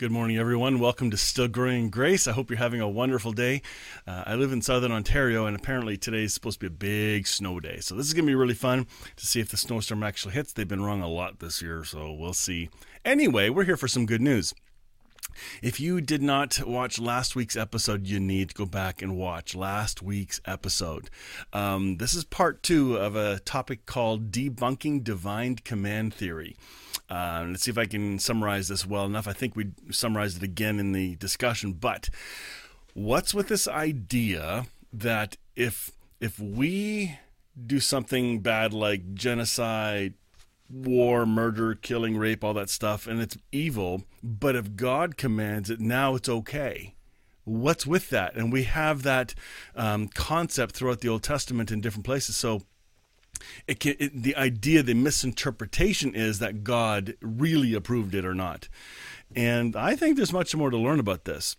Good morning, everyone. Welcome to Still Growing Grace. I hope you're having a wonderful day. Uh, I live in southern Ontario, and apparently today is supposed to be a big snow day. So, this is going to be really fun to see if the snowstorm actually hits. They've been wrong a lot this year, so we'll see. Anyway, we're here for some good news. If you did not watch last week's episode, you need to go back and watch last week's episode. Um, this is part two of a topic called Debunking Divine Command Theory. Uh, let's see if I can summarize this well enough. I think we summarized it again in the discussion, but what's with this idea that if if we do something bad like genocide, war, murder, killing, rape, all that stuff, and it's evil, but if God commands it, now it's okay. What's with that? And we have that um, concept throughout the Old Testament in different places. So it can, it, the idea, the misinterpretation is that God really approved it or not. And I think there's much more to learn about this.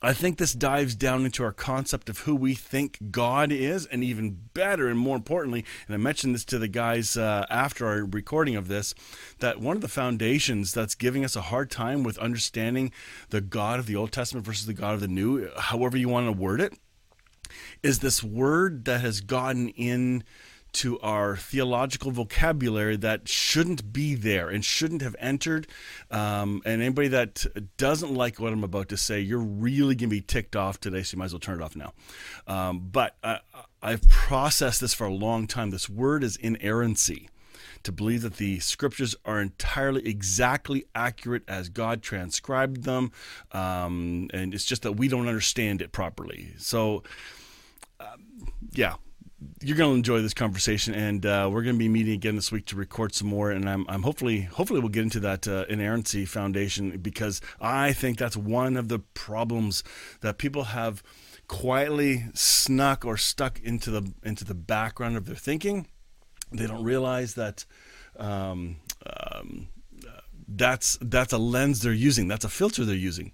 I think this dives down into our concept of who we think God is, and even better and more importantly, and I mentioned this to the guys uh, after our recording of this, that one of the foundations that's giving us a hard time with understanding the God of the Old Testament versus the God of the New, however you want to word it, is this word that has gotten in to our theological vocabulary that shouldn't be there and shouldn't have entered. Um, and anybody that doesn't like what I'm about to say, you're really going to be ticked off today, so you might as well turn it off now. Um, but I, I've processed this for a long time. This word is inerrancy to believe that the scriptures are entirely exactly accurate as God transcribed them. Um, and it's just that we don't understand it properly. So, um, yeah, you're going to enjoy this conversation, and uh, we're going to be meeting again this week to record some more. And I'm, I'm hopefully, hopefully, we'll get into that uh, inerrancy foundation because I think that's one of the problems that people have quietly snuck or stuck into the into the background of their thinking. They don't realize that um, um, that's that's a lens they're using. That's a filter they're using.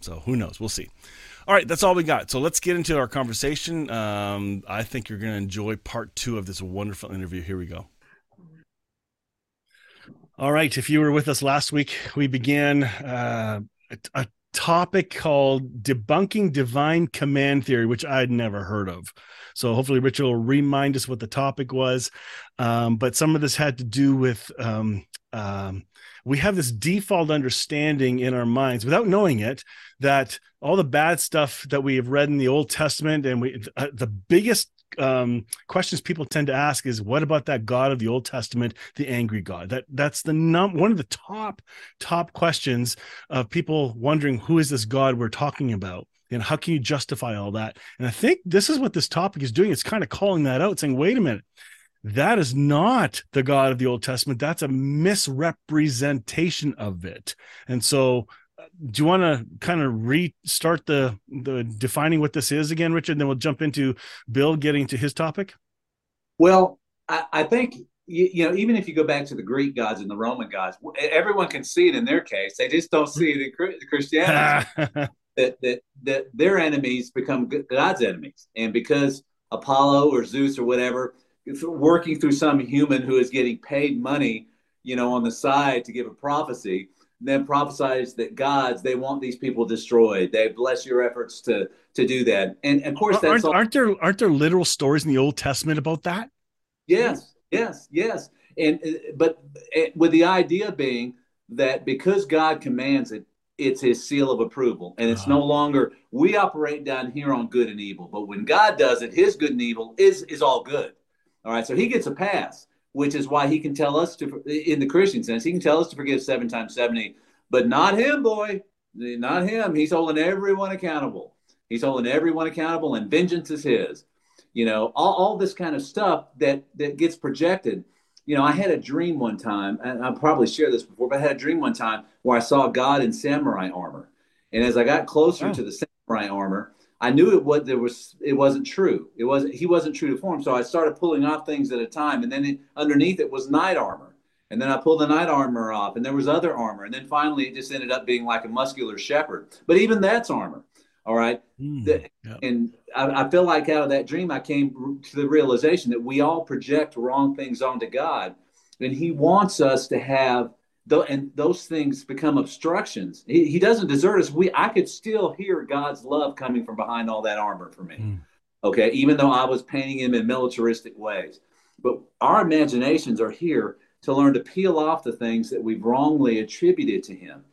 So who knows? We'll see. All right, that's all we got. So let's get into our conversation. Um, I think you're going to enjoy part two of this wonderful interview. Here we go. All right, if you were with us last week, we began uh, a, a topic called debunking divine command theory, which I'd never heard of. So hopefully, Richard will remind us what the topic was. Um, but some of this had to do with um, um, we have this default understanding in our minds without knowing it that all the bad stuff that we have read in the Old Testament and we uh, the biggest um, questions people tend to ask is what about that God of the Old Testament, the angry God? That that's the num one of the top top questions of people wondering who is this God we're talking about and how can you justify all that? And I think this is what this topic is doing. It's kind of calling that out, saying, wait a minute, that is not the God of the Old Testament. That's a misrepresentation of it. And so, do you want to kind of restart the the defining what this is again, Richard? Then we'll jump into Bill getting to his topic. Well, I, I think you, you, know even if you go back to the Greek gods and the Roman gods, everyone can see it in their case. They just don't see it in Christianity that, that that their enemies become God's enemies, and because Apollo or Zeus or whatever working through some human who is getting paid money, you know, on the side to give a prophecy, then prophesies that gods they want these people destroyed. They bless your efforts to to do that. And, of course, aren't, all- aren't there aren't there literal stories in the Old Testament about that? Yes, yes, yes. And uh, but uh, with the idea being that because God commands it, it's his seal of approval. And it's no longer we operate down here on good and evil, but when God does it, his good and evil is is all good. All right, so he gets a pass, which is why he can tell us to, in the Christian sense, he can tell us to forgive seven times 70, but not him, boy. Not him. He's holding everyone accountable. He's holding everyone accountable, and vengeance is his. You know, all, all this kind of stuff that that gets projected. you know, I had a dream one time, and I probably shared this before, but I had a dream one time where I saw God in samurai armor. And as I got closer oh. to the samurai armor, I knew it was there was it wasn't true. It wasn't he wasn't true to form. So I started pulling off things at a time, and then it, underneath it was knight armor. And then I pulled the knight armor off, and there was other armor. And then finally, it just ended up being like a muscular shepherd. But even that's armor. All right. Mm, the, yeah. And I, I, feel like out of that dream, I came to the realization that we all project wrong things onto God. And He wants us to have, the, and those things become obstructions. He, he doesn't desert us. We, I could still hear God's love coming from behind all that armor for me. Mm. Okay. Even though I was painting Him in militaristic ways. But our imaginations are here to learn to peel off the things that we've wrongly attributed to Him.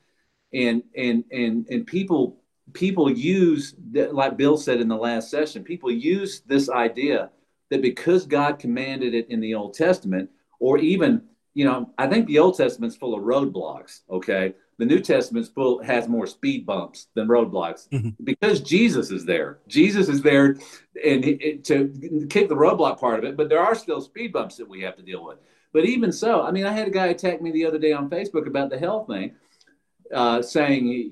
And, and, and, and people people use like bill said in the last session people use this idea that because god commanded it in the old testament or even you know i think the old testament's full of roadblocks okay? The new testament's full has more speed bumps than roadblocks mm-hmm. because jesus is there. Jesus is there and it, to kick the roadblock part of it but there are still speed bumps that we have to deal with. But even so i mean i had a guy attack me the other day on facebook about the hell thing uh, saying,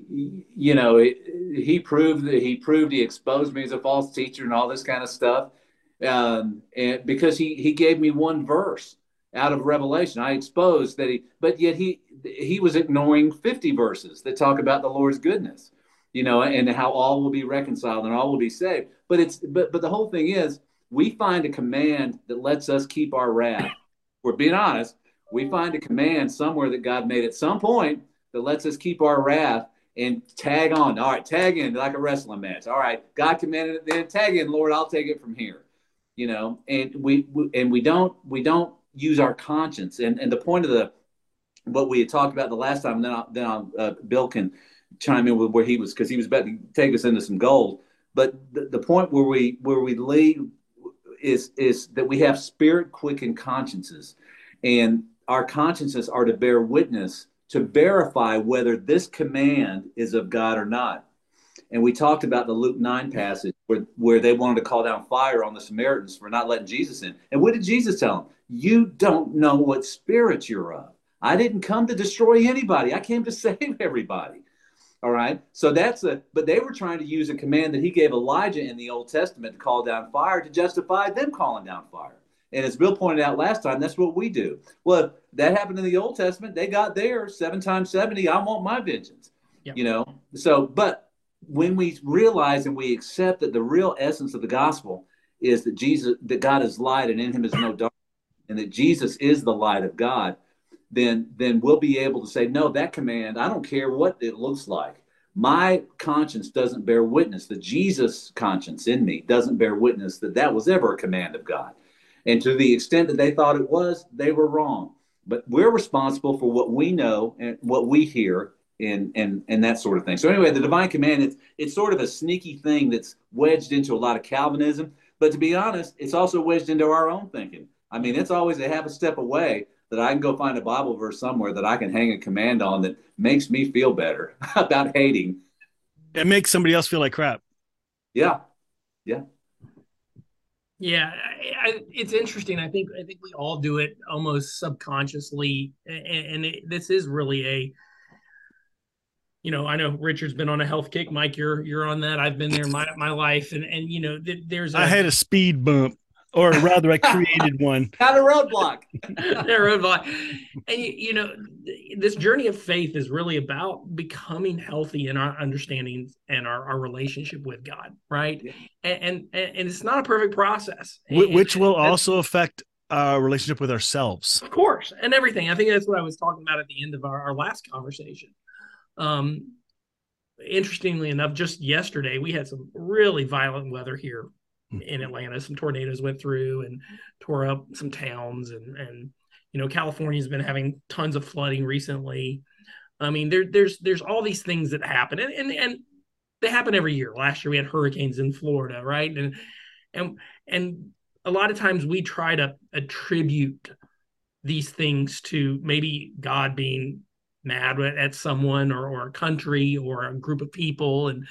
you know, he proved that he proved he exposed me as a false teacher and all this kind of stuff, um, and because he he gave me one verse out of Revelation, I exposed that he, but yet he he was ignoring fifty verses that talk about the Lord's goodness, you know, and how all will be reconciled and all will be saved. But it's but but the whole thing is we find a command that lets us keep our wrath. We're being honest. We find a command somewhere that God made at some point that lets us keep our wrath and tag on. All right, tag in like a wrestling match. All right, God commanded it, then tag in, Lord, I'll take it from here. You know, and we, we and we don't we don't use our conscience. And and the point of the what we had talked about the last time, then I'll, then I'll, uh, Bill can chime in with where he was because he was about to take us into some gold. But the, the point where we where we lead is is that we have spirit quickened consciences, and our consciences are to bear witness to verify whether this command is of God or not. And we talked about the Luke 9 passage where, where they wanted to call down fire on the Samaritans for not letting Jesus in. And what did Jesus tell them? You don't know what spirit you're of. I didn't come to destroy anybody, I came to save everybody. All right. So that's a, but they were trying to use a command that he gave Elijah in the Old Testament to call down fire to justify them calling down fire. And as Bill pointed out last time, that's what we do. Well, that happened in the Old Testament. They got there seven times 70. I want my vengeance. Yep. You know, so, but when we realize and we accept that the real essence of the gospel is that Jesus, that God is light and in him is no dark, and that Jesus is the light of God, then, then we'll be able to say, no, that command, I don't care what it looks like. My conscience doesn't bear witness. The Jesus conscience in me doesn't bear witness that that was ever a command of God. And to the extent that they thought it was, they were wrong. But we're responsible for what we know and what we hear and and and that sort of thing. So anyway, the divine command it's it's sort of a sneaky thing that's wedged into a lot of Calvinism. But to be honest, it's also wedged into our own thinking. I mean, it's always a half a step away that I can go find a Bible verse somewhere that I can hang a command on that makes me feel better about hating. It makes somebody else feel like crap. Yeah. Yeah. Yeah, I, I, it's interesting. I think I think we all do it almost subconsciously, and, and it, this is really a. You know, I know Richard's been on a health kick. Mike, you're you're on that. I've been there my my life, and and you know, th- there's. A, I had a speed bump or rather, I created one. Got a roadblock. a roadblock. And you, you, know, this journey of faith is really about becoming healthy in our understanding and our, our relationship with God, right? Yeah. And, and, and it's not a perfect process, which will also affect our relationship with ourselves, of course, and everything. I think that's what I was talking about at the end of our, our last conversation. Um, interestingly enough, just yesterday we had some really violent weather here in Atlanta. Some tornadoes went through and tore up some towns, and and you know California's been having tons of flooding recently. I mean, there there's there's all these things that happen, and and and they happen every year. Last year we had hurricanes in Florida, right? And and and a lot of times we try to attribute these things to maybe God being mad at someone or, or a country or a group of people and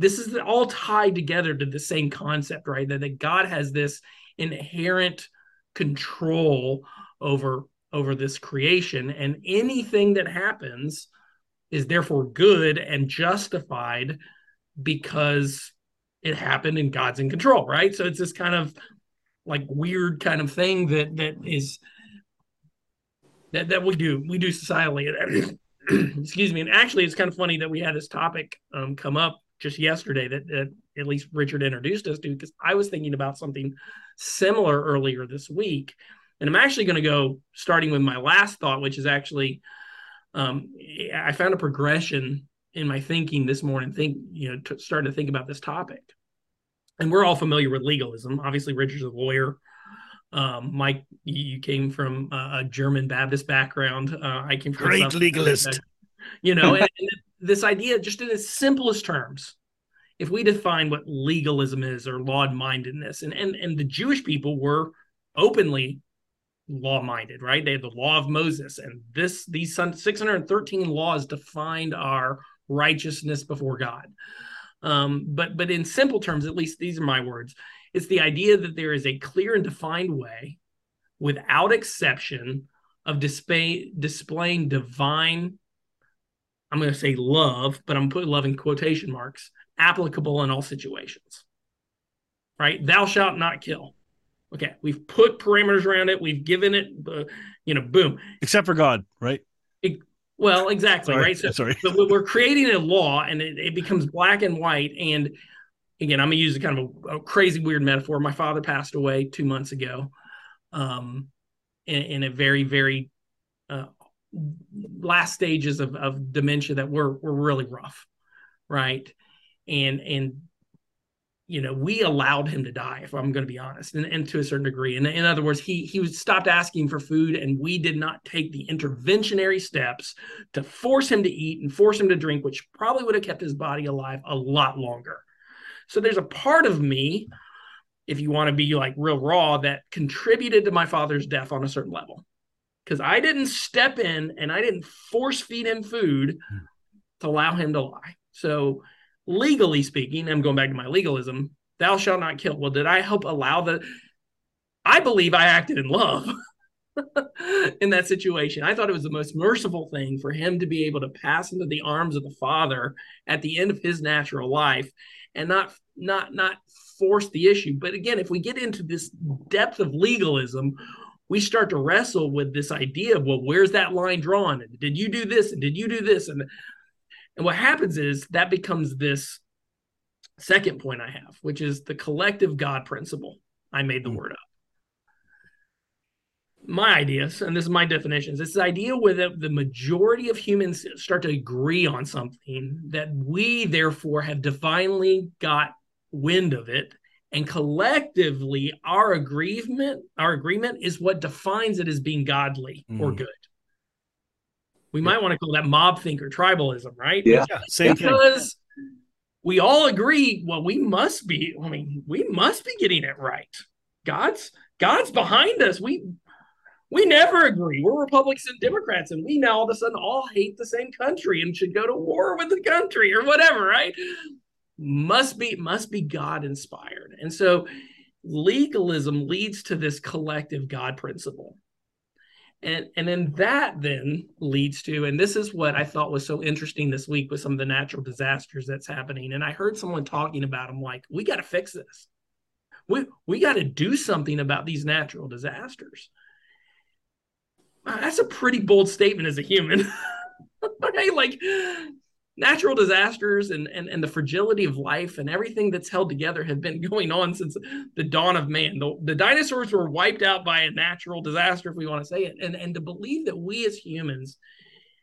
this is all tied together to the same concept, right? That, that God has this inherent control over over this creation, and anything that happens is therefore good and justified because it happened and God's in control, right? So it's this kind of like weird kind of thing that that is that that we do we do societally. Excuse me. And actually, it's kind of funny that we had this topic um, come up just yesterday that, that at least Richard introduced us to because I was thinking about something similar earlier this week, and I'm actually going to go starting with my last thought, which is actually um, I found a progression in my thinking this morning. Think you know, t- started to think about this topic, and we're all familiar with legalism. Obviously, Richard's a lawyer. Um, Mike, you came from a German Baptist background. Uh, I came from great legalist. You know, and, and this idea, just in its simplest terms, if we define what legalism is or law-mindedness, and and and the Jewish people were openly law-minded, right? They had the law of Moses, and this these 613 laws defined our righteousness before God. Um, but but in simple terms, at least these are my words. It's the idea that there is a clear and defined way, without exception, of display, displaying divine. I'm going to say love, but I'm putting love in quotation marks, applicable in all situations. Right? Thou shalt not kill. Okay, we've put parameters around it. We've given it, uh, you know, boom. Except for God, right? It, well, exactly, sorry. right. So, sorry. but we're creating a law, and it, it, becomes black and white. And again, I'm gonna use a kind of a, a crazy, weird metaphor. My father passed away two months ago, um, in, in a very, very uh, last stages of, of dementia that were were really rough, right? And and you know, we allowed him to die, if I'm going to be honest, and, and to a certain degree. And in other words, he he stopped asking for food, and we did not take the interventionary steps to force him to eat and force him to drink, which probably would have kept his body alive a lot longer. So there's a part of me, if you want to be like real raw, that contributed to my father's death on a certain level. Because I didn't step in and I didn't force feed him food to allow him to lie. So legally speaking, I'm going back to my legalism, thou shalt not kill. Well, did I help allow the I believe I acted in love in that situation. I thought it was the most merciful thing for him to be able to pass into the arms of the Father at the end of his natural life and not not not force the issue. But again, if we get into this depth of legalism, we start to wrestle with this idea of well, where's that line drawn? And Did you do this? And did you do this? And and what happens is that becomes this second point I have, which is the collective God principle. I made the mm. word up. My ideas, and this is my definitions, it's the idea where the, the majority of humans start to agree on something that we therefore have divinely got wind of it. And collectively, our agreement, our agreement is what defines it as being godly mm. or good. We might want to call that mob think or tribalism, right? Yeah, yeah same because thing. we all agree. Well, we must be. I mean, we must be getting it right. God's God's behind us. We we never agree. We're Republicans and Democrats, and we now all of a sudden all hate the same country and should go to war with the country or whatever, right? Must be must be God inspired, and so legalism leads to this collective God principle. And and then that then leads to and this is what i thought was so interesting this week with some of the natural disasters that's happening. And i heard someone talking about them like we got to fix this. We we got to do something about these natural disasters that's a pretty bold statement as a human right like natural disasters and, and, and the fragility of life and everything that's held together have been going on since the dawn of man. The, the dinosaurs were wiped out by a natural disaster, if we want to say it. And, and to believe that we as humans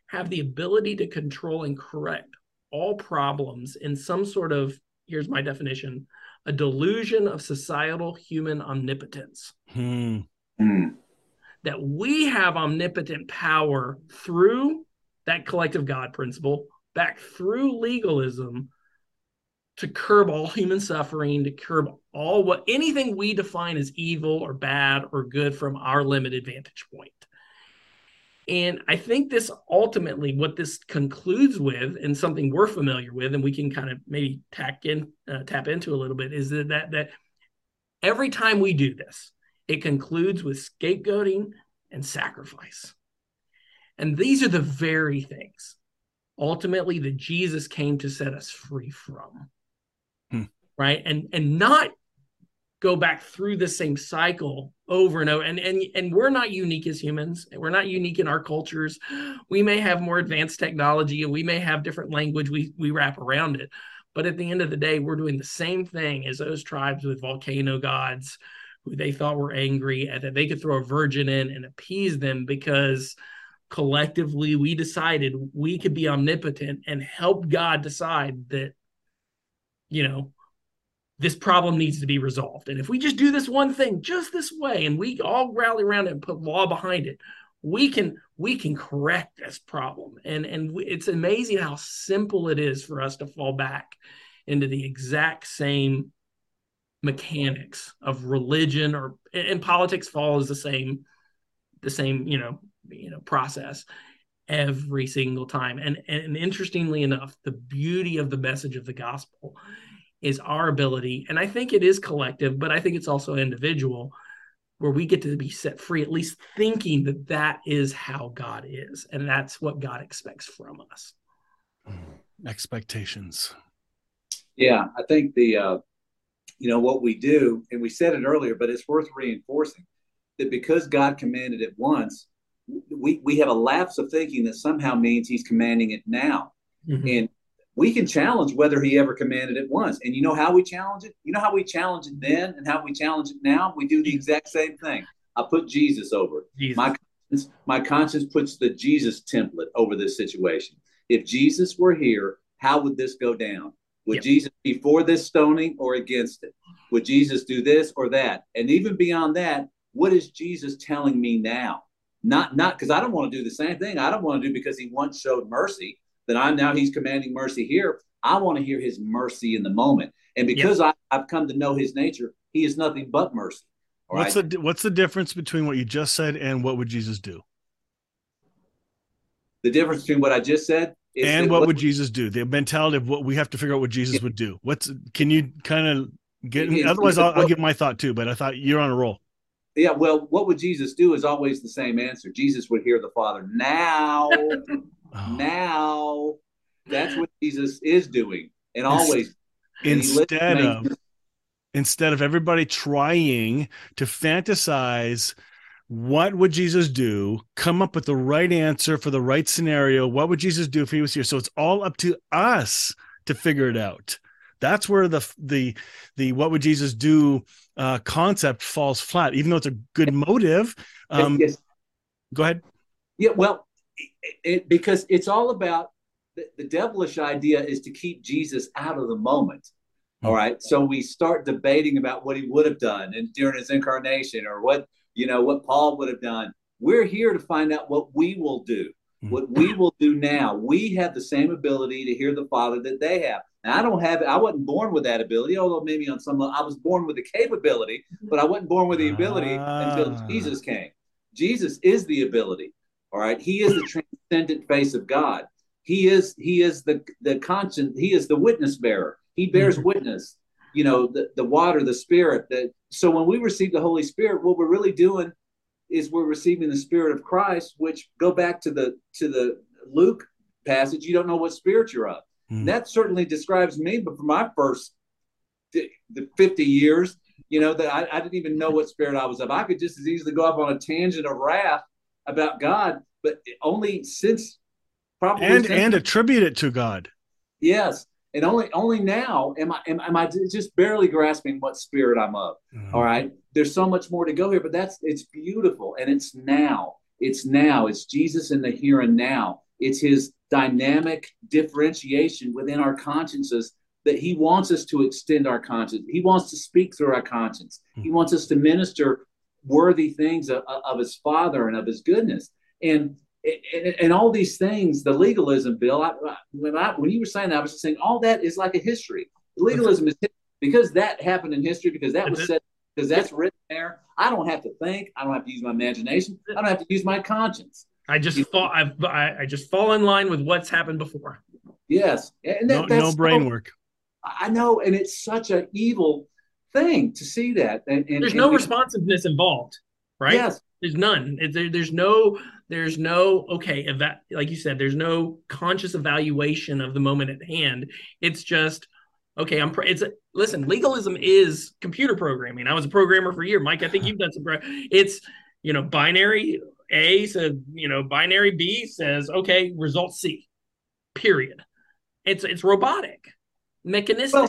have the ability to control and correct all problems in some sort of, here's my definition, a delusion of societal human omnipotence. Hmm. Hmm. That we have omnipotent power through that collective God principle back through legalism to curb all human suffering, to curb all what anything we define as evil or bad or good from our limited vantage point. And I think this ultimately, what this concludes with, and something we're familiar with, and we can kind of maybe tack in, uh, tap into a little bit, is that, that that every time we do this, it concludes with scapegoating and sacrifice. And these are the very things ultimately that Jesus came to set us free from. Hmm. Right? And and not go back through the same cycle over and over and and and we're not unique as humans we're not unique in our cultures we may have more advanced technology and we may have different language we we wrap around it but at the end of the day we're doing the same thing as those tribes with volcano gods who they thought were angry and that they could throw a virgin in and appease them because collectively we decided we could be omnipotent and help god decide that you know this problem needs to be resolved. And if we just do this one thing just this way and we all rally around it and put law behind it, we can we can correct this problem. And and it's amazing how simple it is for us to fall back into the exact same mechanics of religion or and politics follows the same the same, you know, you know, process every single time. And and interestingly enough, the beauty of the message of the gospel is our ability, and I think it is collective, but I think it's also individual, where we get to be set free, at least thinking that that is how God is, and that's what God expects from us. Expectations. Yeah, I think the, uh, you know, what we do, and we said it earlier, but it's worth reinforcing that because God commanded it once, we, we have a lapse of thinking that somehow means he's commanding it now. Mm-hmm. And we can challenge whether he ever commanded it once. And you know how we challenge it? You know how we challenge it then and how we challenge it now? We do the exact same thing. I put Jesus over Jesus. My conscience, my conscience puts the Jesus template over this situation. If Jesus were here, how would this go down? Would yep. Jesus be for this stoning or against it? Would Jesus do this or that? And even beyond that, what is Jesus telling me now? Not not because I don't want to do the same thing. I don't want to do because he once showed mercy that I'm now he's commanding mercy here. I want to hear his mercy in the moment. And because yep. I, have come to know his nature, he is nothing but mercy. what's right? the what's the difference between what you just said and what would Jesus do? The difference between what I just said and what, what, would Jesus do? The mentality of what we have to figure out what Jesus yeah. would do. What's can you kind of get? otherwise, I'll, I'll give my thought too. But I thought you're on a roll. Yeah, well, what would Jesus do is always the same answer. Jesus would hear the Father now. Oh. Now, that's what Jesus is doing, and always. Instead of instead of everybody trying to fantasize what would Jesus do? Come up with the right answer for the right scenario. What would Jesus do if he was here? So it's all up to us to figure it out. That's where the the the what would Jesus do uh, concept falls flat, even though it's a good motive. Um, yes. Go ahead. Yeah, well, it, because it's all about the, the, devilish idea is to keep Jesus out of the moment. All right. So we start debating about what he would have done and during his incarnation or what, you know, what Paul would have done. We're here to find out what we will do, hmm. what we will do now. We have the same ability to hear the Father that they have. And I don't have, I wasn't born with that ability, although maybe on some level I was born with the capability, but I wasn't born with the ability until ah. Jesus came. Jesus is the ability. All right. He is the transcendent face of God. He is he is the the conscience, he is the witness bearer. He bears mm-hmm. witness, you know, the, the water, the spirit. That so when we receive the Holy Spirit, what we're really doing is we're receiving the Spirit of Christ, which go back to the to the Luke passage, you don't know what spirit you're of. Mm. That certainly describes me, but for my first the 50 years, you know, that I, I, didn't even know what spirit I was of. I could just as easily go off on a tangent of wrath about God, but only since probably and since, and attribute it to God. Yes, and only only now am I am, am I just barely grasping what spirit I'm of. Mm-hmm. All right, there's so much more to go here, but that's it's beautiful, and it's now. It's now. It's Jesus in the here and now. It's His dynamic differentiation within our consciences that He wants us to extend our conscience. He wants to speak through our conscience. Mm-hmm. He wants us to minister worthy things of, of his father and of his goodness. And and, and all these things, the legalism, Bill. I, when I when you were saying that, I was just saying all that is like a history. Legalism is because that happened in history because that was mm-hmm. said because that's written there. I don't have to think. I don't have to use my imagination. I don't have to use my conscience. I just fall. I, I just fall in line with what's happened before. Yes, and that, no, no brain so, work. I know, and it's such an evil thing to see that. And, and there's and no we, responsiveness involved. Right? Yes. There's none. There, there's no. There's no. Okay, eva- like you said, there's no conscious evaluation of the moment at hand. It's just okay. I'm. It's a, listen. Legalism is computer programming. I was a programmer for a year, Mike. I think you've done some. It's you know binary A says you know binary B says okay result C, period. It's it's robotic, mechanistic. Well,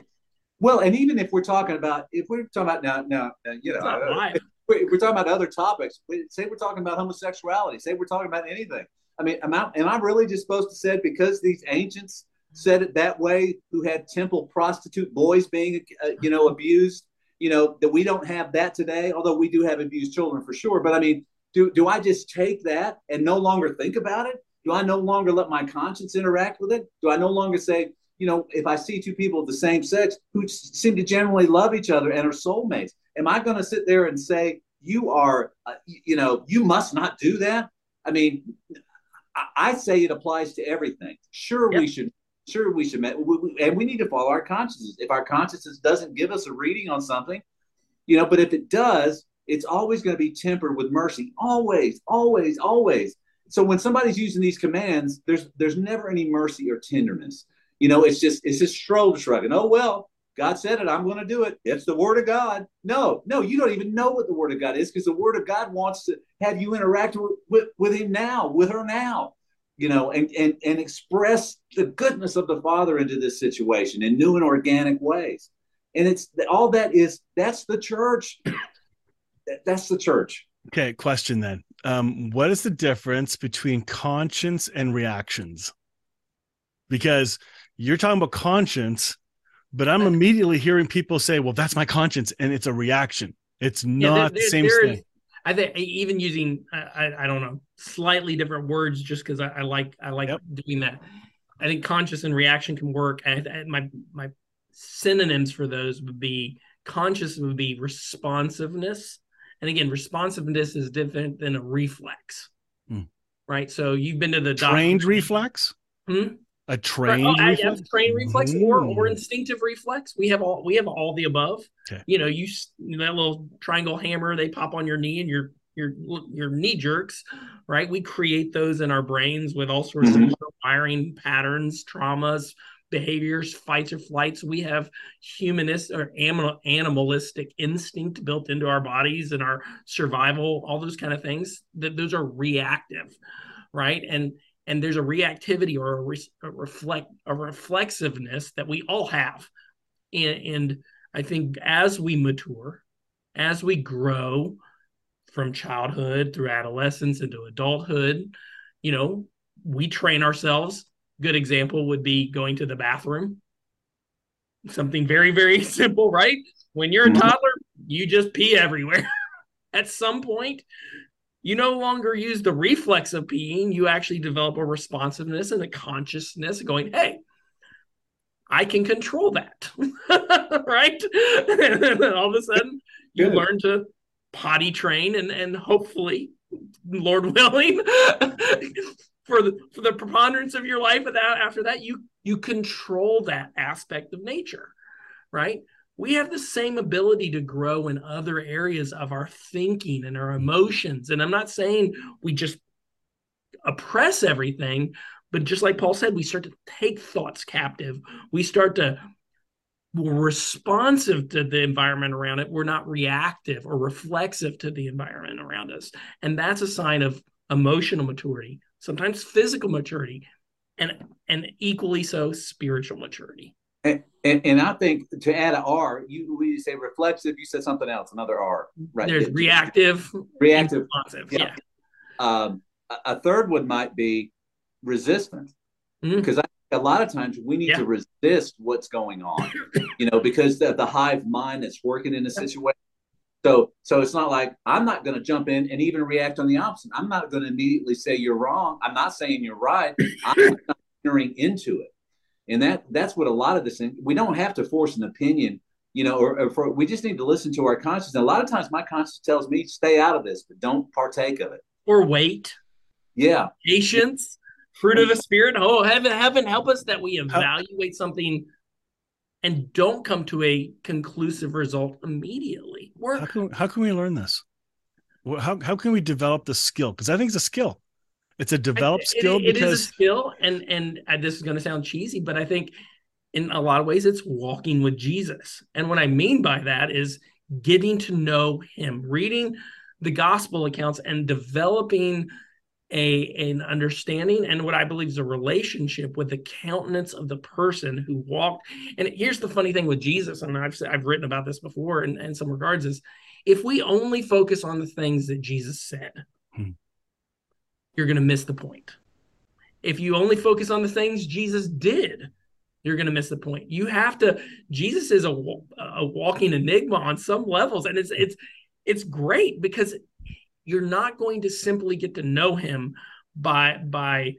well, and even if we're talking about if we're talking about now now you know uh, we're talking about other topics. Say we're talking about homosexuality. Say we're talking about anything. I mean, am I, am I really just supposed to say because these ancients said it that way, who had temple prostitute boys being, uh, you know, abused, you know, that we don't have that today, although we do have abused children for sure. But I mean, do, do I just take that and no longer think about it? Do I no longer let my conscience interact with it? Do I no longer say, you know, if I see two people of the same sex who seem to generally love each other and are soulmates, am I going to sit there and say, you are, uh, you know, you must not do that? I mean, I, I say it applies to everything. Sure, yep. we should. Sure, we should, and we need to follow our consciences. If our consciences doesn't give us a reading on something, you know, but if it does, it's always going to be tempered with mercy. Always, always, always. So when somebody's using these commands, there's there's never any mercy or tenderness. You know, it's just it's just shoulder shrugging. Oh well, God said it. I'm going to do it. It's the word of God. No, no, you don't even know what the word of God is because the word of God wants to have you interact with, with, him now, with her now, you know, and, and, and express the goodness of the Father into this situation in new and organic ways. And it's all that is, that's the church. That's the church. Okay. Question then. Um, what is the difference between conscience and reactions? Because you're talking about conscience but I'm immediately hearing people say, "Well, that's my conscience," and it's a reaction. It's not yeah, there, the same thing. I think even using I, I don't know slightly different words just because I, I, like I like yep. doing that. I think conscious and reaction can work. And my my synonyms for those would be conscious would be responsiveness, and again, responsiveness is different than a reflex, hmm. right? So you've been to the trained doctor. reflex. Hmm? A trained oh, reflex? trained reflex or or instinctive reflex. We have all we have all the above. Okay. You know, you that little triangle hammer they pop on your knee and your your your knee jerks, right? We create those in our brains with all sorts mm-hmm. of wiring patterns, traumas, behaviors, fights or flights. We have humanist or animal, animalistic instinct built into our bodies and our survival, all those kind of things. That those are reactive, right? And and there's a reactivity or a, re- a reflect a reflexiveness that we all have. And, and i think as we mature as we grow from childhood through adolescence into adulthood you know we train ourselves. Good example would be going to the bathroom. Something very very simple right? When you're a mm-hmm. toddler you just pee everywhere. At some point you no longer use the reflex of peeing. You actually develop a responsiveness and a consciousness going, hey, I can control that. right? and then all of a sudden you Good. learn to potty train and, and hopefully, Lord willing, for the for the preponderance of your life without after that, you you control that aspect of nature, right? We have the same ability to grow in other areas of our thinking and our emotions. And I'm not saying we just oppress everything, but just like Paul said, we start to take thoughts captive. We start to we're responsive to the environment around it. We're not reactive or reflexive to the environment around us. And that's a sign of emotional maturity, sometimes physical maturity, and and equally so spiritual maturity. And, and, and, I think to add an R, you we say reflexive, you said something else, another R, right? There's reactive, reactive, responsive. Yeah. yeah. Um, a third one might be resistant, because mm-hmm. a lot of times we need yeah. to resist what's going on, you know, because the, the hive mind that's working in a situation. So, so it's not like I'm not going to jump in and even react on the opposite. I'm not going to immediately say you're wrong. I'm not saying you're right. I'm entering into it and that that's what a lot of this we don't have to force an opinion you know or, or for, we just need to listen to our conscience. And a lot of times my conscience tells me stay out of this but don't partake of it. Or wait. Yeah. Patience fruit of the spirit. Oh heaven heaven help us that we evaluate something and don't come to a conclusive result immediately. How can, how can we learn this? How how can we develop the skill? Because I think it's a skill. It's a developed it, skill it, because it is a skill, and and uh, this is going to sound cheesy, but I think in a lot of ways it's walking with Jesus. And what I mean by that is getting to know Him, reading the gospel accounts, and developing a an understanding and what I believe is a relationship with the countenance of the person who walked. And here's the funny thing with Jesus, and I've I've written about this before in, in some regards, is if we only focus on the things that Jesus said, hmm. You're going to miss the point. If you only focus on the things Jesus did, you're going to miss the point. You have to. Jesus is a, a walking enigma on some levels, and it's it's it's great because you're not going to simply get to know him by by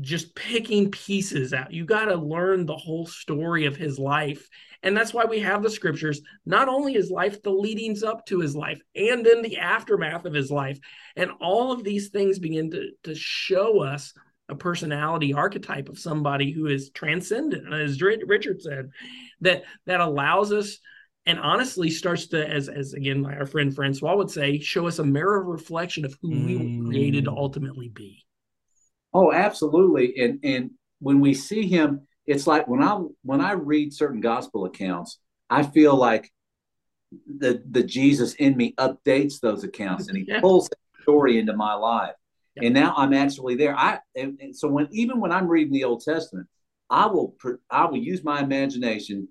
just picking pieces out. You got to learn the whole story of his life. And that's why we have the scriptures, not only his life, the leadings up to his life, and then the aftermath of his life. And all of these things begin to, to show us a personality archetype of somebody who is transcendent, as Richard said, that that allows us and honestly starts to, as as again our friend Francois would say, show us a mirror reflection of who mm. we were created to mm. ultimately be. Oh, absolutely. And and when we see him, it's like when I when I read certain gospel accounts, I feel like the the Jesus in me updates those accounts and he yeah. pulls that story into my life. Yeah. And now I'm actually there. I and, and so when even when I'm reading the Old Testament, I will I will use my imagination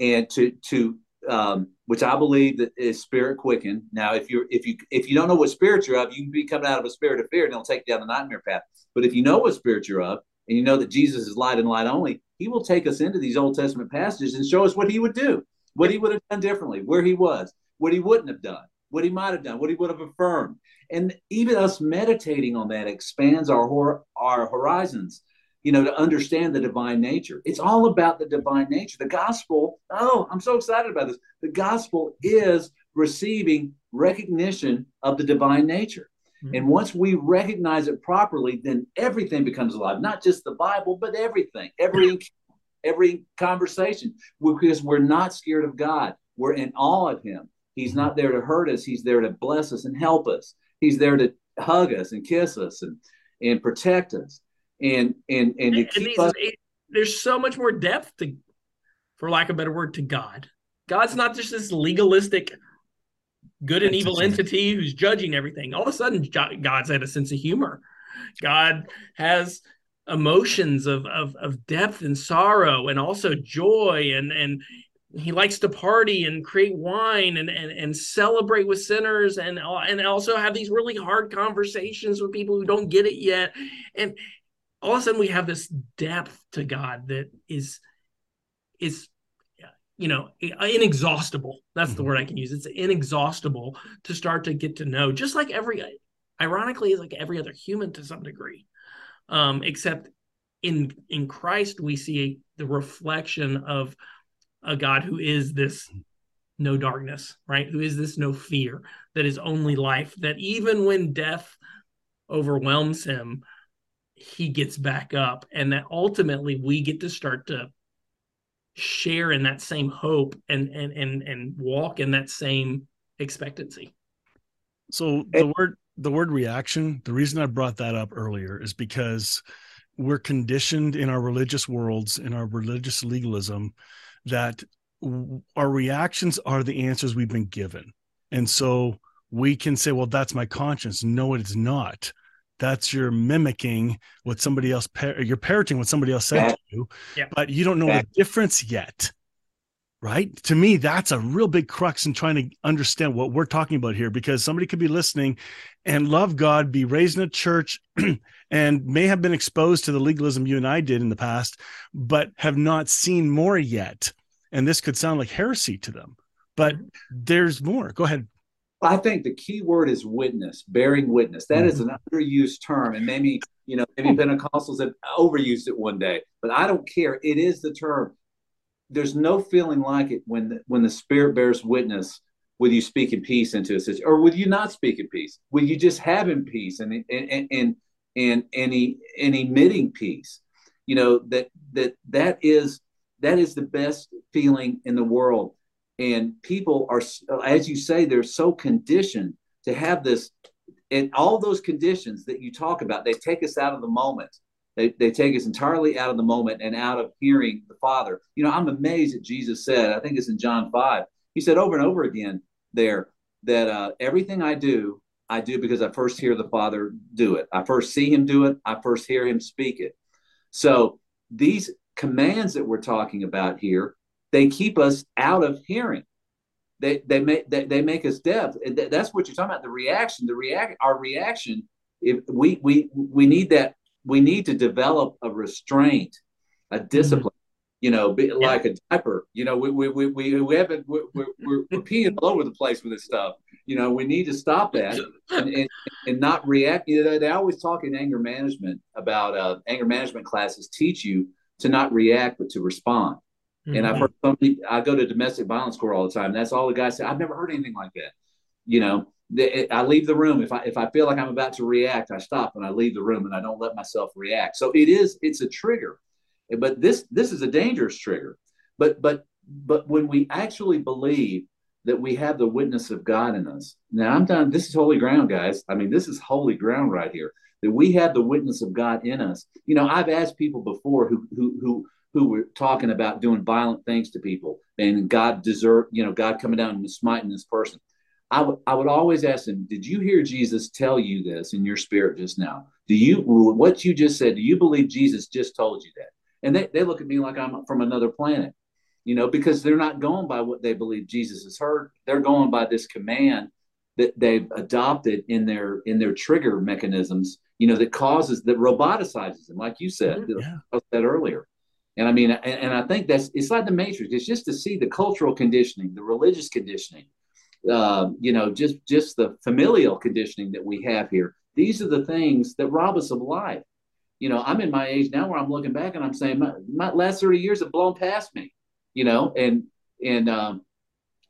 and to to um, which I believe that is spirit quickened. Now, if you're if you if you don't know what spirit you're of, you can be coming out of a spirit of fear and it'll take you down the nightmare path. But if you know what spirit you're of, and you know that Jesus is light and light only, He will take us into these Old Testament passages and show us what He would do, what He would have done differently, where He was, what He wouldn't have done, what He might have done, what He would have affirmed, and even us meditating on that expands our our horizons you know, to understand the divine nature. It's all about the divine nature. The gospel, oh, I'm so excited about this. The gospel is receiving recognition of the divine nature. Mm-hmm. And once we recognize it properly, then everything becomes alive, not just the Bible, but everything, every every conversation, because we're not scared of God. We're in awe of him. He's not there to hurt us. He's there to bless us and help us. He's there to hug us and kiss us and, and protect us and and and, and us- it, there's so much more depth to, for lack of a better word, to God. God's not just this legalistic good and evil entity who's judging everything. All of a sudden, God's had a sense of humor. God has emotions of, of, of depth and sorrow and also joy and, and he likes to party and create wine and, and, and celebrate with sinners and, and also have these really hard conversations with people who don't get it yet. And all of a sudden we have this depth to God that is is you know inexhaustible. That's mm-hmm. the word i can use. It's inexhaustible to start to get to know just like every ironically is like every other human to some degree. Um except in in christ we see the reflection of a god who is this no darkness right? Who is this no fear that is only life that even when death overwhelms him he gets back up and that ultimately we get to start to share in that same hope and and and and walk in that same expectancy. So the word the word reaction the reason i brought that up earlier is because we're conditioned in our religious worlds in our religious legalism that our reactions are the answers we've been given. And so we can say well that's my conscience. No it is not that's you're mimicking what somebody else par- you're parroting what somebody else said to you yeah. but you don't know the difference yet right? To me that's a real big crux in trying to understand what we're talking about here because somebody could be listening and love god be raised in a church and may have been exposed to the legalism you and i did in the past but have not seen more yet. And this could sound like heresy to them but mm-hmm. there's more. Go ahead I think the key word is witness, bearing witness. That mm-hmm. is an underused term, and maybe you know maybe Pentecostals have overused it one day, but I don't care. It is the term. There's no feeling like it when the, when the Spirit bears witness with you speaking peace into a situation, or with you not speaking peace, with you just having peace and and and and and, and, and emitting peace. You know that that that is that is the best feeling in the world and people are as you say they're so conditioned to have this and all those conditions that you talk about, they take us out of the moment. They, they take us entirely out of the moment and out of hearing the Father. You know, I'm amazed that Jesus said, I think it's in John 5, he said over and over again there that uh, everything I do, I do because I first hear the Father do it. I first see him do it. I first hear him speak it. So these commands that we're talking about here, they keep us out of hearing. They, they make they, they make us deaf. That's what you're talking about. The reaction, the react, our reaction. If we we we need that we need to develop a restraint, a mm-hmm. discipline. You know, be, yeah. like a diaper. You know, we we we we, we haven't we're, we're, we're peeing all over the place with this stuff. You know, we need to stop that and, and, and not react. You know, they always talk in anger management about uh, anger management classes teach you to not react but to respond. Mm-hmm. And I've heard somebody. I go to domestic violence court all the time. That's all the guys say. I've never heard anything like that. You know, I leave the room if I if I feel like I'm about to react, I stop and I leave the room and I don't let myself react. So it is it's a trigger, but this this is a dangerous trigger. But but but when we actually believe that we have the witness of God in us, now I'm done. This is holy ground, guys. I mean, this is holy ground right here. That we have the witness of God in us. You know, I've asked people before who who who who were talking about doing violent things to people and God deserve, you know, God coming down and smiting this person. I would I would always ask them, did you hear Jesus tell you this in your spirit just now? Do you what you just said? Do you believe Jesus just told you that? And they, they look at me like I'm from another planet, you know, because they're not going by what they believe Jesus has heard. They're going by this command that they've adopted in their in their trigger mechanisms, you know, that causes that roboticizes them, like you said, mm-hmm. yeah. I said earlier. And I mean, and, and I think that's it's like the matrix. It's just to see the cultural conditioning, the religious conditioning, uh, you know, just just the familial conditioning that we have here. These are the things that rob us of life. You know, I'm in my age now where I'm looking back and I'm saying my, my last 30 years have blown past me. You know, and and um,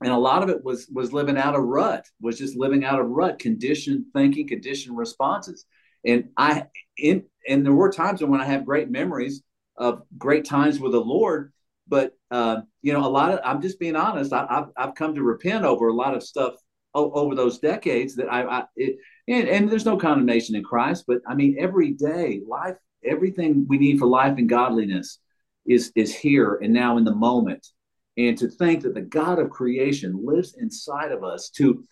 and a lot of it was was living out of rut, was just living out of rut, conditioned thinking, conditioned responses. And I in and there were times when I have great memories of great times with the Lord, but uh, you know, a lot of I'm just being honest. I, have I've come to repent over a lot of stuff o- over those decades that I, I it, and, and there's no condemnation in Christ, but I mean, every day, life, everything we need for life and godliness is is here and now in the moment. And to think that the God of creation lives inside of us to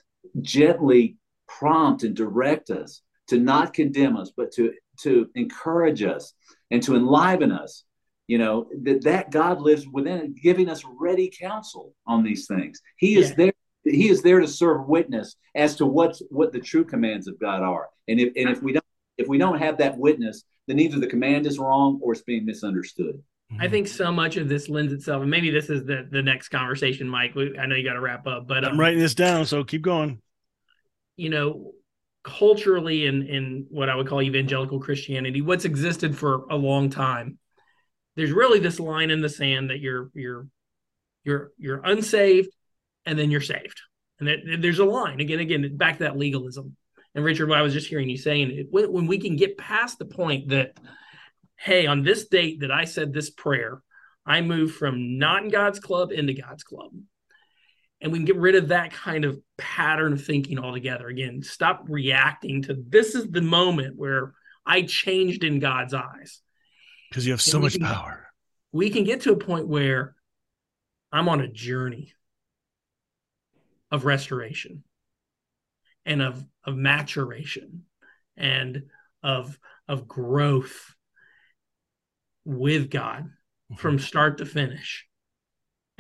gently prompt and direct us, to not condemn us, but to to encourage us and to enliven us you know that that god lives within giving us ready counsel on these things he is there he is there to serve witness as to what's what the true commands of god are and if and if we don't if we don't have that witness then either the command is wrong or it's being misunderstood I think so much of this lends itself, and maybe this is the the next conversation, Mike. We, I know you got to wrap up, but um, I'm writing this down, so keep going. You know, culturally in in what I would call evangelical Christianity, what's existed for a long time there's really this line in the sand that you're you're you're you're unsaved and then you're saved. And that, there's a line. Again again back to that legalism. And richard what i was just hearing you saying when, when we can get past the point that hey on this date that i said this prayer i moved from not in god's club into god's club and we can get rid of that kind of pattern of thinking altogether again stop reacting to this is the moment where i changed in god's eyes because you have so much can, power. We can get to a point where I'm on a journey of restoration and of of maturation and of of growth with God mm-hmm. from start to finish.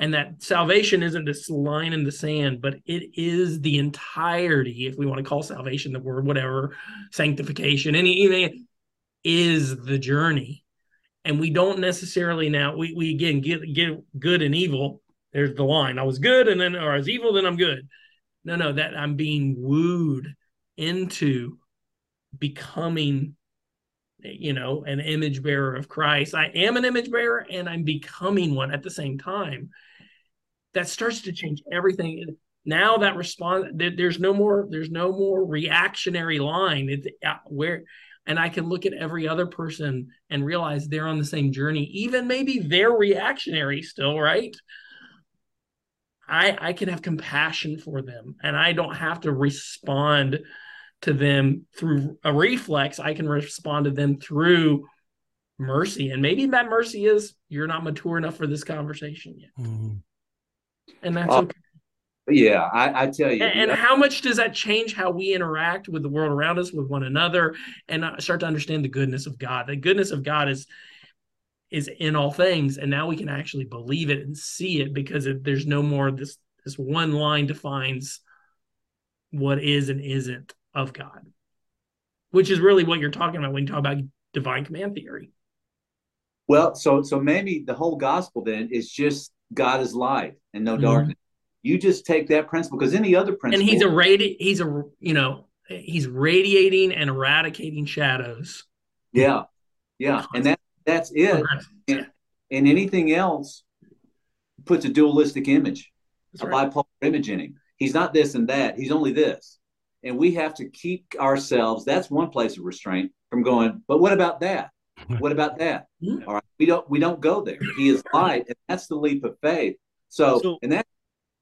And that salvation isn't this line in the sand, but it is the entirety, if we want to call salvation the word, whatever, sanctification, any, any is the journey. And we don't necessarily now we, we again get get good and evil there's the line i was good and then or i was evil then i'm good. No no that i'm being wooed into becoming you know an image bearer of christ. I am an image bearer and i'm becoming one at the same time that starts to change everything now that response there's no more there's no more reactionary line it's uh, where and I can look at every other person and realize they're on the same journey, even maybe they're reactionary still, right? I I can have compassion for them, and I don't have to respond to them through a reflex. I can respond to them through mercy, and maybe that mercy is you're not mature enough for this conversation yet, mm-hmm. And that's uh, okay. Yeah, I, I tell you. And, and, how much does that change how we interact with the world around us, with one another, and uh, start to understand the goodness of God? The goodness of God is is in all things, and now we can actually believe it and see it because it, there's no more this this one line defines what is and isn't of God, which is really what you're talking about when you talk about divine command theory. Well, so so maybe the whole gospel then is just God is light and no mm-hmm. darkness. You just take that principle because any other principle, and he's a radi- he's a you know he's radiating and eradicating shadows. Yeah, yeah, and that that's it. And, and anything else puts a dualistic image, that's a right. bipolar image in him. He's not this and that. He's only this, and we have to keep ourselves. That's one place of restraint from going. But what about that? What about that? All right, we don't we don't go there. He is light, and that's the leap of faith. So, so and that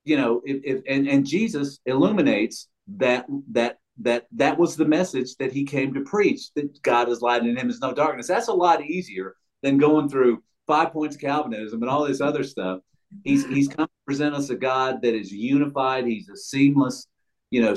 you know, if, if and, and Jesus illuminates that that that that was the message that he came to preach that God is light and in him is no darkness. That's a lot easier than going through five points of Calvinism and all this other stuff. He's he's come to present us a God that is unified. He's a seamless, you know,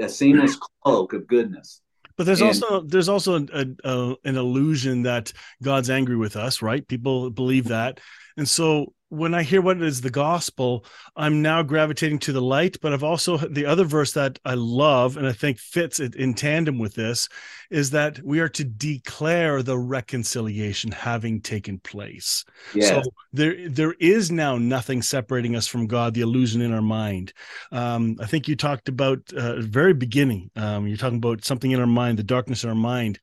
a seamless cloak of goodness. But there's and, also there's also a, a, uh, an illusion that God's angry with us, right? People believe that, and so when I hear what is the gospel, I'm now gravitating to the light. But I've also the other verse that I love and I think fits it in tandem with this is that we are to declare the reconciliation having taken place. So there there is now nothing separating us from God. The illusion in our mind. Um, I think you talked about uh, very beginning. Um, you're talking about something in our mind, the darkness in our mind.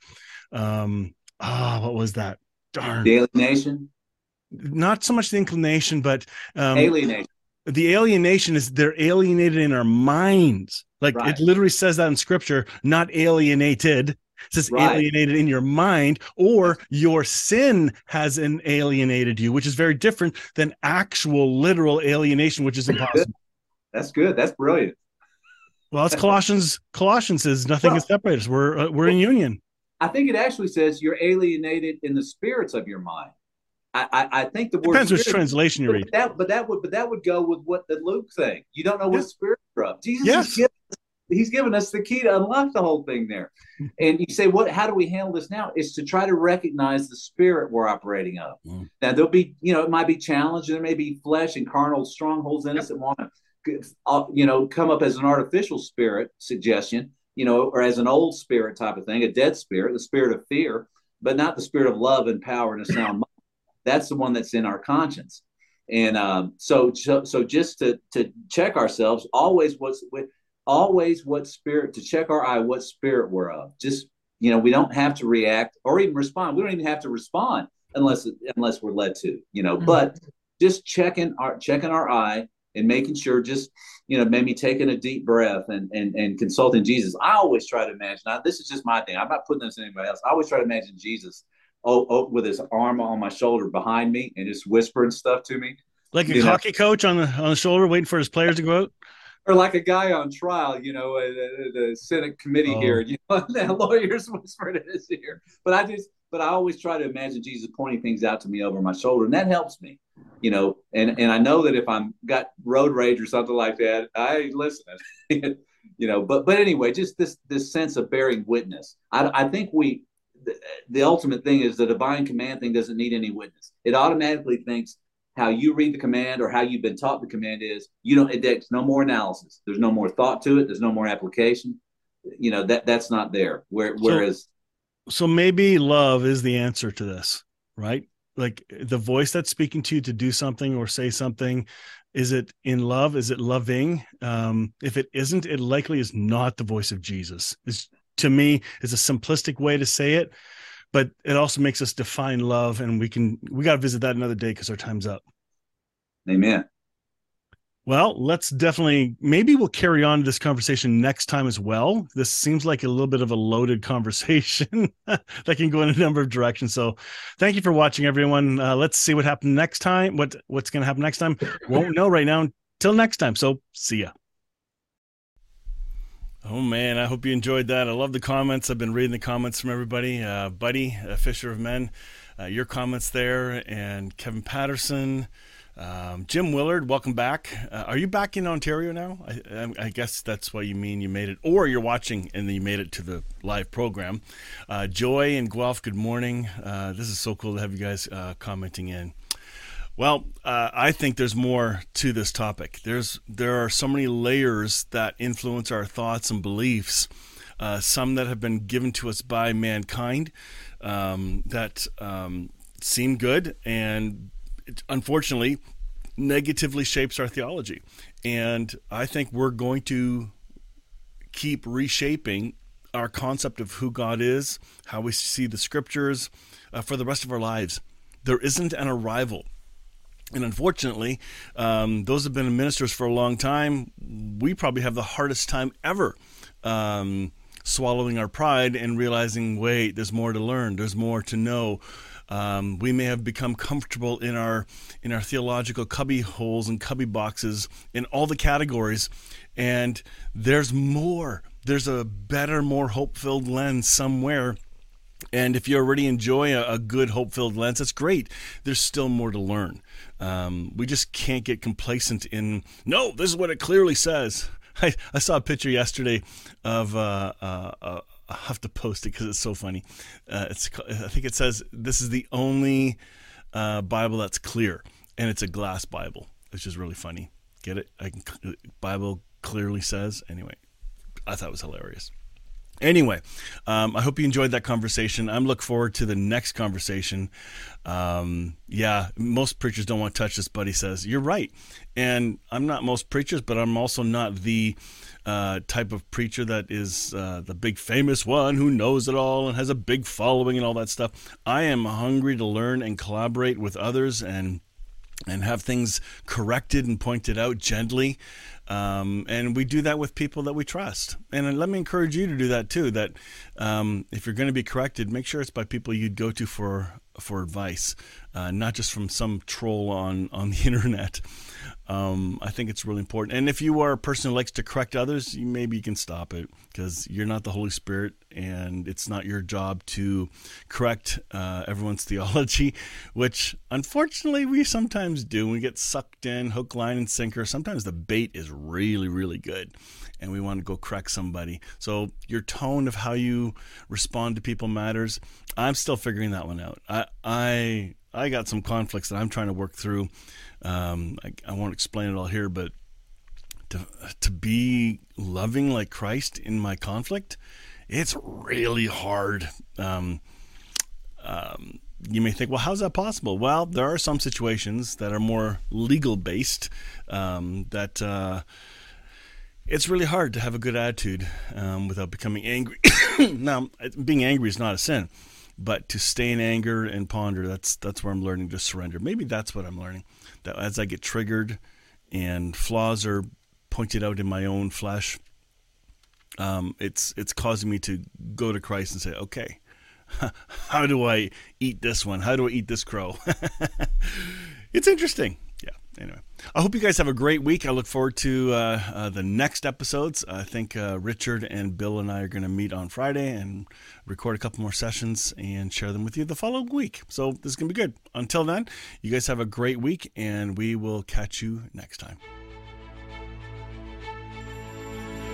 Um, ah, oh, what was that? Darn. The alienation not so much the inclination, but um, alienation. The alienation is they're alienated in our minds. Like right. it literally says that in scripture, not alienated. It says right. alienated in your mind, or your sin has an alienated you, which is very different than actual literal alienation, which is impossible. That's good. That's brilliant. Well, it's Colossians. Colossians says nothing well, can separate us. We're uh, we're in union. I think it actually says you're alienated in the spirits of your mind. I, I, think the word depends which translation you read. That, but that would but that would go with what the Luke thing. You don't know what yes. spirit of. Jesus yes. given, he's given us the key to unlock the whole thing there. and you say, what? How do we handle this now? Is to try to recognize the spirit we're operating of. Mm. Now there'll be, you know, it might be challenged. There may be flesh and carnal strongholds in us that want to, uh, you know, come up as an artificial spirit suggestion, you know, or as an old spirit type of thing, a dead spirit, the spirit of fear, but not the spirit of love and power and a sound mind that's the one that's in our conscience. And um, so, so, so just to to check ourselves, always what's always what spirit to check our eye, what spirit we're of. Just you know, we don't have to react or even respond. We don't even have to respond unless unless we're led to. You know, mm-hmm. but just checking our checking our eye and making sure just you know maybe taking a deep breath and and, and consulting jesus i always try to imagine now this is just my thing i'm not putting this in anybody else i always try to imagine jesus oh, oh, with his arm on my shoulder behind me and just whispering stuff to me. Like a hockey coach on the on the shoulder, waiting for his players to go out. Or like a guy on trial, you know, uh, the, the Senate committee oh. here, you know, the lawyers whispering in his ear. But I just, but I always try to imagine Jesus pointing things out to me over my shoulder, and that helps me, you know. And and I know that if I'm got road rage or something like that, I listen, you know. But but anyway, just this this sense of bearing witness. I I think we the, ultimate thing is the divine command thing doesn't need any witness. It automatically thinks how you read the command or how you've been taught the command is. You don't. It takes no more analysis. There's no more thought to it. There's no more application. You know that that's not there. Where, whereas, so, so maybe love is the answer to this, right? Like the voice that's speaking to you to do something or say something is it in love is it loving um if it isn't it likely is not the voice of jesus it's to me is a simplistic way to say it, but it also makes us define love. And we can, we got to visit that another day because our time's up. Amen. Well, let's definitely, maybe we'll carry on this conversation next time as well. This seems like a little bit of a loaded conversation that can go in a number of directions. So thank you for watching, everyone. Uh, let's see what happens next time. What What's going to happen next time? Won't know right now Until next time. So see ya. Oh man, I hope you enjoyed that. I love the comments. I've been reading the comments from everybody. Uh, Buddy, uh, Fisher of Men, uh, your comments there, and Kevin Patterson, um, Jim Willard, welcome back. Uh, are you back in Ontario now? I, I, guess that's what you mean. You made it, or you're watching and you made it to the live program. Uh, Joy and Guelph, good morning. Uh, this is so cool to have you guys commenting in. Well, uh, I think there's more to this topic. There's there are so many layers that influence our thoughts and beliefs. Uh, some that have been given to us by mankind um, that um, seem good and it, unfortunately negatively shapes our theology. And I think we're going to keep reshaping our concept of who God is, how we see the scriptures uh, for the rest of our lives. There isn't an arrival. And unfortunately, um, those have been ministers for a long time. We probably have the hardest time ever um, swallowing our pride and realizing, wait, there's more to learn, there's more to know. Um, we may have become comfortable in our in our theological cubby holes and cubby boxes in all the categories, and there's more. There's a better, more hope-filled lens somewhere. And if you already enjoy a, a good hope-filled lens, that's great. There's still more to learn. Um, we just can't get complacent in. No, this is what it clearly says. I, I saw a picture yesterday of uh, uh, uh I'll have to post it because it's so funny. Uh, it's I think it says this is the only uh, Bible that's clear, and it's a glass Bible, which is really funny. Get it? I can, Bible clearly says. Anyway, I thought it was hilarious. Anyway, um, I hope you enjoyed that conversation. I'm look forward to the next conversation. Um, yeah, most preachers don't want to touch this, he says you're right, and I'm not most preachers, but I'm also not the uh, type of preacher that is uh, the big famous one who knows it all and has a big following and all that stuff. I am hungry to learn and collaborate with others and and have things corrected and pointed out gently. Um, and we do that with people that we trust. And let me encourage you to do that too. That um, if you're going to be corrected, make sure it's by people you'd go to for for advice, uh, not just from some troll on on the internet. Um, I think it's really important. And if you are a person who likes to correct others, you, maybe you can stop it because you're not the Holy Spirit and it's not your job to correct uh, everyone's theology, which unfortunately we sometimes do. We get sucked in hook, line, and sinker. Sometimes the bait is really, really good and we want to go correct somebody. So your tone of how you respond to people matters. I'm still figuring that one out. I, I, I got some conflicts that I'm trying to work through um, I, I won't explain it all here, but to to be loving like Christ in my conflict, it's really hard. Um, um, you may think, well, how's that possible? Well, there are some situations that are more legal based um, that uh, it's really hard to have a good attitude um, without becoming angry. now, being angry is not a sin, but to stay in anger and ponder, that's that's where I'm learning to surrender. Maybe that's what I'm learning that as I get triggered and flaws are pointed out in my own flesh, um, it's it's causing me to go to Christ and say, okay, how do I eat this one? How do I eat this crow? it's interesting. Anyway, I hope you guys have a great week. I look forward to uh, uh, the next episodes. I think uh, Richard and Bill and I are going to meet on Friday and record a couple more sessions and share them with you the following week. So this is going to be good. Until then, you guys have a great week, and we will catch you next time.